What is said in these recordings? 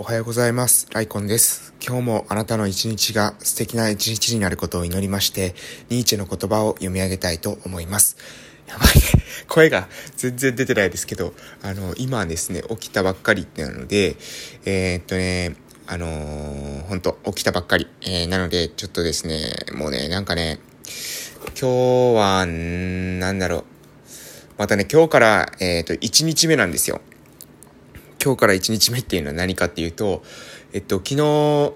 おはようございます。ライコンです。今日もあなたの一日が素敵な一日になることを祈りまして、ニーチェの言葉を読み上げたいと思います。やばいね。声が全然出てないですけど、あの、今ですね、起きたばっかりなので、えー、っとね、あのー、ほんと、起きたばっかり。えー、なので、ちょっとですね、もうね、なんかね、今日は、なんだろう。またね、今日から、えっ、と、1日目なんですよ。今日から1日目っていうのは何かっていうと、えっと、昨日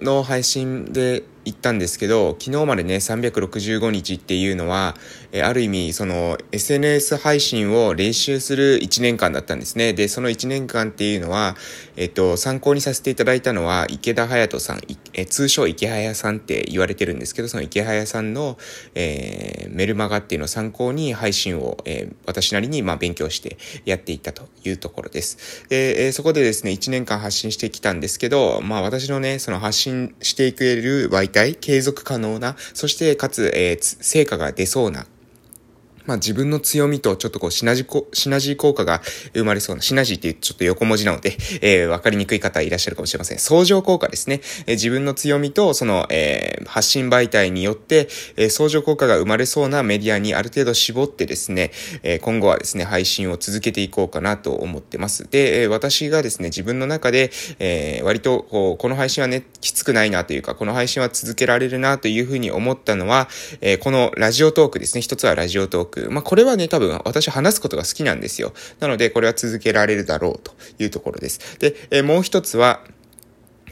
の配信で言ったんですけど、昨日までね、365日っていうのは、えある意味、その、SNS 配信を練習する1年間だったんですね。で、その1年間っていうのは、えっと、参考にさせていただいたのは、池田隼人さん、え通称池早さんって言われてるんですけど、その池早さんの、えー、メルマガっていうのを参考に配信を、えー、私なりに、まあ、勉強してやっていったというところです。で、えー、そこでですね、1年間発信してきたんですけど、まあ、私のね、その発信していくれる媒体、継続可能な、そしてかつ、えー、成果が出そうなまあ自分の強みとちょっとこうシナジコ、シナジー効果が生まれそうな、シナジーっていうちょっと横文字なので、えー、わかりにくい方いらっしゃるかもしれません。相乗効果ですね。えー、自分の強みとその、えー、発信媒体によって、えー、相乗効果が生まれそうなメディアにある程度絞ってですね、えー、今後はですね、配信を続けていこうかなと思ってます。で、えー、私がですね、自分の中で、えー、割とこう、この配信はね、きつくないなというか、この配信は続けられるなというふうに思ったのは、えー、このラジオトークですね。一つはラジオトーク。まあ、これはね、多分私話すことが好きなんですよ。なので、これは続けられるだろうというところです。で、えもう一つは、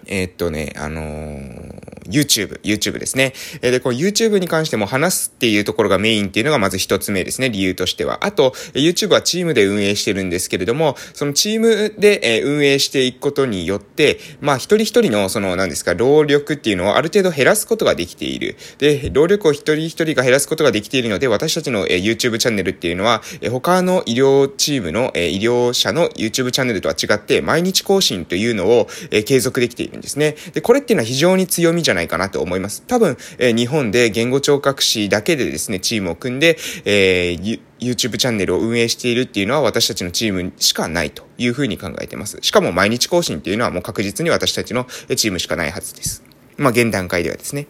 えー、っとね、あのー、YouTube、YouTube ですね。えで、この YouTube に関しても話すっていうところがメインっていうのがまず一つ目ですね、理由としては。あと、YouTube はチームで運営してるんですけれども、そのチームで、え運営していくことによって、まあ一人一人のその何ですか、労力っていうのをある程度減らすことができている。で、労力を一人一人が減らすことができているので、私たちの、え YouTube チャンネルっていうのは、え他の医療チームの、え医療者の YouTube チャンネルとは違って、毎日更新というのを、え継続できているんですね。で、これっていうのは非常に強みじゃないないかなと思います。多分、え、日本で言語聴覚士だけでですね、チームを組んで、えー、YouTube チャンネルを運営しているっていうのは私たちのチームしかないというふうに考えてます。しかも毎日更新っていうのはもう確実に私たちのチームしかないはずです。まあ、現段階ではですね。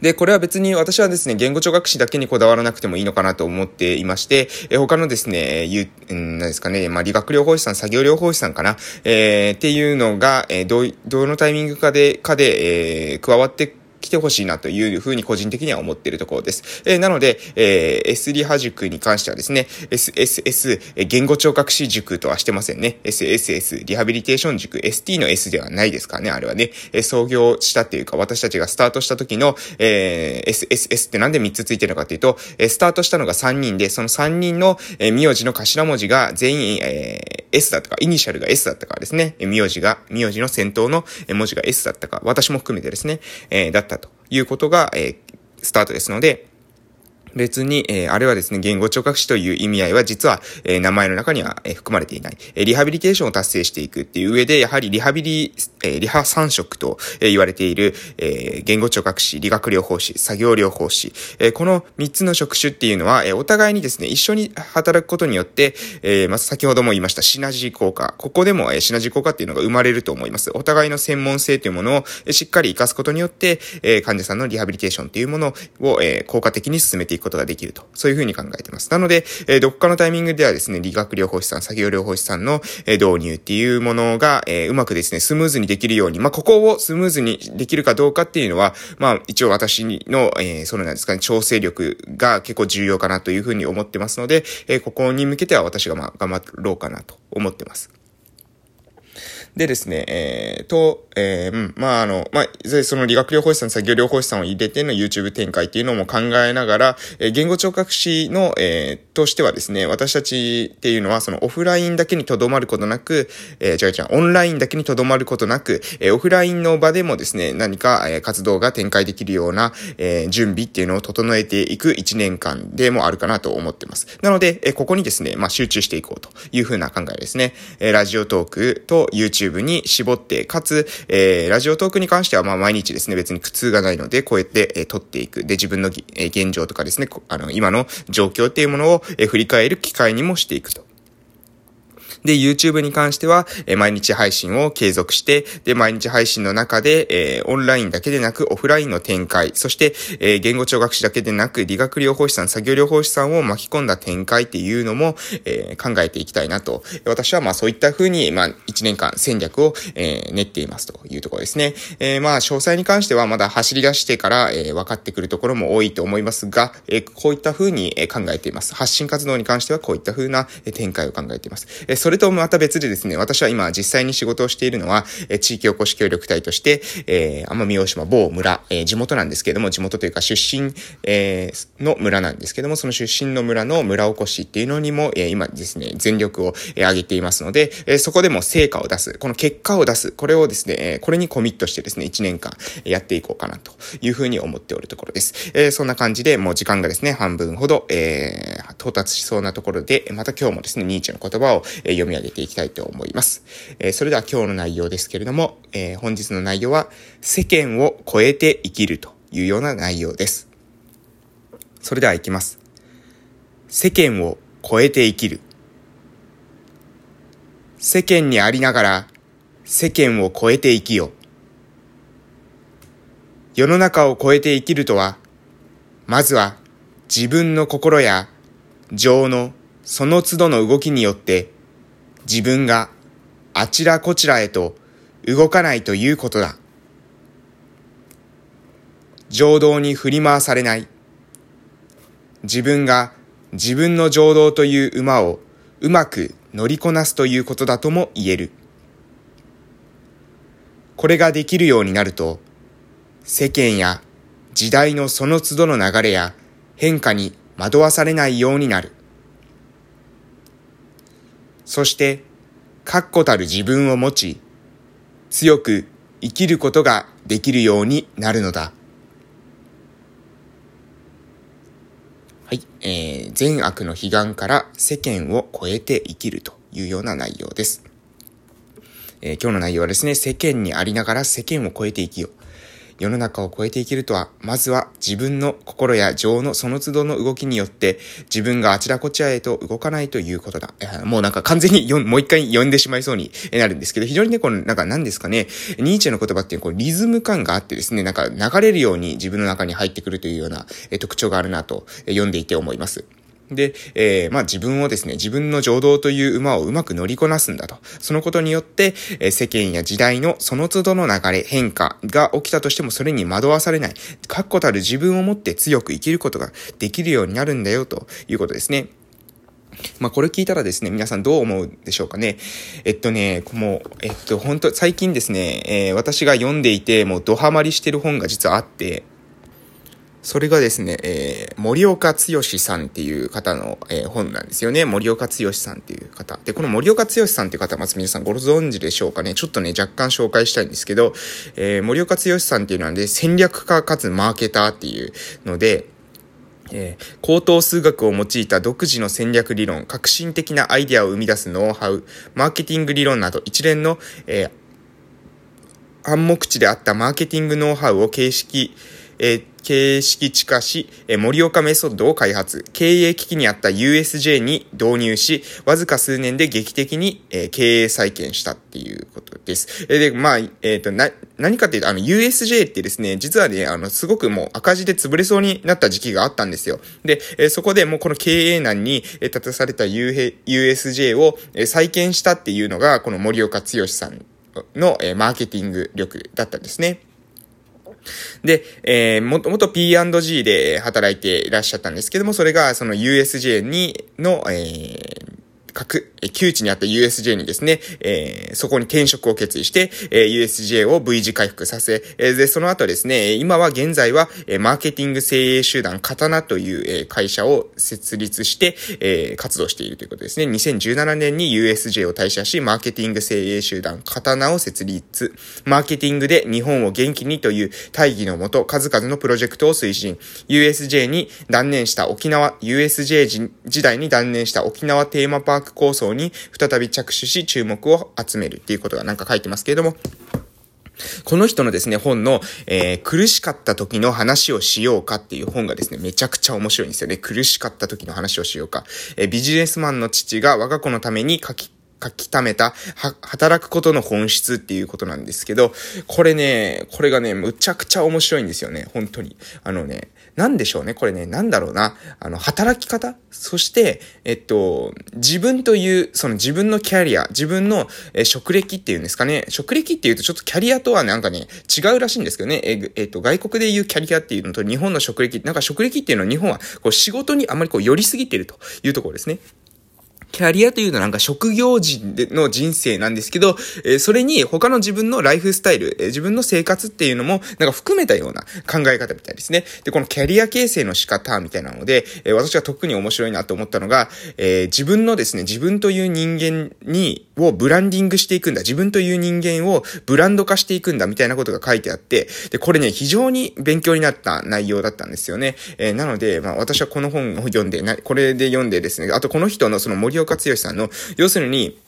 で、これは別に私はですね、言語聴覚士だけにこだわらなくてもいいのかなと思っていまして、え他のですね、ゆ、ん何ですかね、まあ、理学療法士さん、作業療法士さんかな、えー、っていうのが、えー、どう、どのタイミングかで、かで、えー、加わっててほしいなというふうに個人的には思っているところです。えー、なので、えー、S リハ塾に関してはですね、SSS、言語聴覚士塾とはしてませんね。SSS、リハビリテーション塾、ST の S ではないですからね、あれはね。えー、創業したっていうか、私たちがスタートした時の、えー、SSS ってなんで3つついてるのかっていうと、えー、スタートしたのが3人で、その3人の、えー、名字の頭文字が全員、えー、S だったか、イニシャルが S だったかですね、名字が、名字の先頭の文字が S だったか、私も含めてですね、えー、だったいうことが、えー、スタートですので、別に、えー、あれはですね、言語聴覚士という意味合いは実は、えー、名前の中には、えー、含まれていない。え、リハビリテーションを達成していくっていう上で、やはりリハビリ、え、リハ三色と、え、言われている、え、言語聴覚士、理学療法士、作業療法士、え、この三つの職種っていうのは、え、お互いにですね、一緒に働くことによって、え、まず先ほども言いました、シナジー効果。ここでも、え、シナジー効果っていうのが生まれると思います。お互いの専門性というものを、え、しっかり活かすことによって、え、患者さんのリハビリテーションっていうものを、え、効果的に進めていくことができると。そういうふうに考えてます。なので、えー、どこかのタイミングではですね、理学療法士さん、作業療法士さんの、えー、導入っていうものが、えー、うまくですね、スムーズにできるように、まあ、ここをスムーズにできるかどうかっていうのは、まあ、一応私の、えー、そのなんですかね、調整力が結構重要かなというふうに思ってますので、えー、ここに向けては私がまあ、頑張ろうかなと思ってます。でですね、えー、と、えー、うん、まあ、あの、まあ、その理学療法士さん、作業療法士さんを入れての YouTube 展開っていうのも考えながら、えー、言語聴覚士の、えー、としてはですね、私たちっていうのは、そのオフラインだけにとどまることなく、えー、違う違う、オンラインだけにとどまることなく、えー、オフラインの場でもですね、何か、えー、活動が展開できるような、えー、準備っていうのを整えていく1年間でもあるかなと思ってます。なので、えー、ここにですね、まあ、集中していこうというふうな考えですね。えー、ラジオトークと YouTube YouTube に絞って、かつ、えー、ラジオトークに関しては、まあ、毎日ですね、別に苦痛がないので、こうやって、えー、撮っていく。で、自分の、えー、現状とかですね、あの、今の状況っていうものを、えー、振り返る機会にもしていくと。で、YouTube に関しては、え、毎日配信を継続して、で、毎日配信の中で、え、オンラインだけでなくオフラインの展開、そして、え、言語聴学士だけでなく理学療法士さん、作業療法士さんを巻き込んだ展開っていうのも、え、考えていきたいなと。私はまあそういった風に、まあ1年間戦略を、え、練っていますというところですね。え、まあ詳細に関してはまだ走り出してから、え、分かってくるところも多いと思いますが、え、こういった風に考えています。発信活動に関してはこういった風な展開を考えています。えー、それとまた別でですね、私は今実際に仕事をしているのは、え、地域おこし協力隊として、えー、奄美大島某村、えー、地元なんですけれども、地元というか出身、えー、の村なんですけども、その出身の村の村おこしっていうのにも、えー、今ですね、全力を、えー、上げていますので、え、そこでも成果を出す、この結果を出す、これをですね、えー、これにコミットしてですね、1年間やっていこうかなというふうに思っておるところです。え、そんな感じで、もう時間がですね、半分ほど、えー、到達しそうなところで、また今日もですね、ニーチェの言葉を、え、読み上げていきたいと思います。え、それでは今日の内容ですけれども、え、本日の内容は、世間を超えて生きるというような内容です。それでは行きます。世間を超えて生きる。世間にありながら世間を超えて生きよ。世の中を超えて生きるとは、まずは自分の心や情のその都度の動きによって自分があちらこちらへと動かないということだ。情動に振り回されない。自分が自分の情動という馬をうまく乗りこなすということだとも言える。これができるようになると、世間や時代のその都度の流れや変化に惑わされないようになる。そして、確固たる自分を持ち、強く生きることができるようになるのだ。はい。えー、善悪の悲願から世間を超えて生きるというような内容です。えー、今日の内容はですね、世間にありながら世間を超えて生きよう。世の中を超えていけるとは、まずは自分の心や情のその都度の動きによって、自分があちらこちらへと動かないということだ。もうなんか完全に もう一回読んでしまいそうになるんですけど、非常にね、この、なんか何ですかね、ニーチェの言葉っていうこうリズム感があってですね、なんか流れるように自分の中に入ってくるというような特徴があるなと読んでいて思います。で、えー、まあ自分をですね、自分の情動という馬をうまく乗りこなすんだと。そのことによって、えー、世間や時代のその都度の流れ、変化が起きたとしてもそれに惑わされない。確固たる自分を持って強く生きることができるようになるんだよということですね。まあ、これ聞いたらですね、皆さんどう思うでしょうかね。えっとね、もう、えっと、本当最近ですね、えー、私が読んでいて、もうドハマりしてる本が実はあって、それがですね、えー、森岡剛さんっていう方の、えー、本なんですよね。森岡剛さんっていう方。で、この森岡剛さんっていう方、まず皆さんご存知でしょうかね。ちょっとね、若干紹介したいんですけど、えー、森岡剛さんっていうのはね、戦略家かつマーケターっていうので、えー、高等数学を用いた独自の戦略理論、革新的なアイデアを生み出すノウハウ、マーケティング理論など一連の、えー、暗黙知であったマーケティングノウハウを形式、えー、形式地化し、森岡メソッドを開発。経営危機にあった USJ に導入し、わずか数年で劇的に経営再建したっていうことです。で、まあ、えっ、ー、と、な、何かっていうと、あの、USJ ってですね、実はね、あの、すごくもう赤字で潰れそうになった時期があったんですよ。で、そこでもうこの経営難に立たされた USJ を再建したっていうのが、この森岡剛さんのマーケティング力だったんですね。で、えー、もともと P&G で働いていらっしゃったんですけども、それがその USJ にの、えー、各、窮地にあった USJ にですね、えー、そこに転職を決意して、えー、USJ を V 字回復させ、えー、で、その後ですね、今は現在は、えー、マーケティング精鋭集団刀という、えー、会社を設立して、えー、活動しているということですね。2017年に USJ を退社し、マーケティング精鋭集団刀を設立。マーケティングで日本を元気にという大義のもと、数々のプロジェクトを推進。USJ に断念した沖縄、USJ 時代に断念した沖縄テーマパーク構想に再び着手し注目を集めるっていうことがなんか書いてますけれども、この人のですね、本の、えー、苦しかった時の話をしようかっていう本がですね、めちゃくちゃ面白いんですよね。苦しかった時の話をしようか。えー、ビジネスマンの父が我が子のために書き書き溜めた、は、働くことの本質っていうことなんですけど、これね、これがね、むちゃくちゃ面白いんですよね、本当に。あのね、なんでしょうね、これね、なんだろうな、あの、働き方？そして、えっと、自分という、その自分のキャリア、自分の、え職歴っていうんですかね、職歴っていうとちょっとキャリアとはなんかね、違うらしいんですけどね、え、えっと、外国で言うキャリアっていうのと日本の職歴、なんか職歴っていうのは日本は、こう仕事にあまりこう寄りすぎてるというところですね。キャリアというのはなんか職業人の人生なんですけど、えー、それに他の自分のライフスタイル、えー、自分の生活っていうのもなんか含めたような考え方みたいですね。で、このキャリア形成の仕方みたいなので、えー、私が特に面白いなと思ったのが、え自分のですね、自分という人間に、をブランディングしていくんだ。自分という人間をブランド化していくんだみたいなことが書いてあって、で、これね、非常に勉強になった内容だったんですよね。えなので、まあ私はこの本を読んで、な、これで読んでですね、あとこの人のその森岡剛さんの、要するに、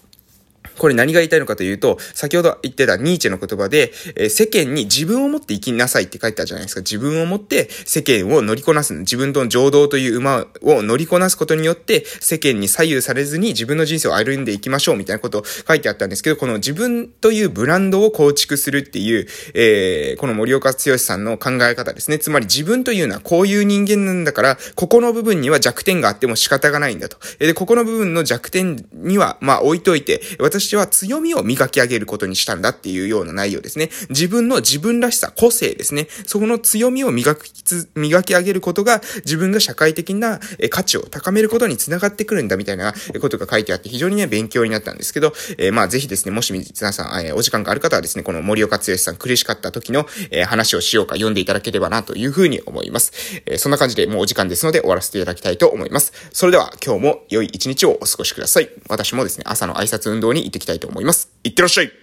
これ何が言いたいのかというと、先ほど言ってたニーチェの言葉で、えー、世間に自分を持って生きなさいって書いてたじゃないですか。自分を持って世間を乗りこなす。自分との情動という馬を乗りこなすことによって、世間に左右されずに自分の人生を歩んでいきましょうみたいなことを書いてあったんですけど、この自分というブランドを構築するっていう、えー、この森岡剛さんの考え方ですね。つまり自分というのはこういう人間なんだから、ここの部分には弱点があっても仕方がないんだと。で、ここの部分の弱点には、まあ置いといて、私は強みを磨き上げることにしたんだっていうような内容ですね。自分の自分らしさ、個性ですね。そこの強みを磨きつ、磨き上げることが自分が社会的な価値を高めることにつながってくるんだみたいなことが書いてあって非常にね、勉強になったんですけど、えー、まあぜひですね、もし皆さん、えー、お時間がある方はですね、この森岡剛さん苦しかった時の、えー、話をしようか読んでいただければなというふうに思います。えー、そんな感じでもうお時間ですので終わらせていただきたいと思います。それでは今日も良い一日をお過ごしください。私もですね、朝の挨拶運動に行ってきたいと思います。いってらっしゃい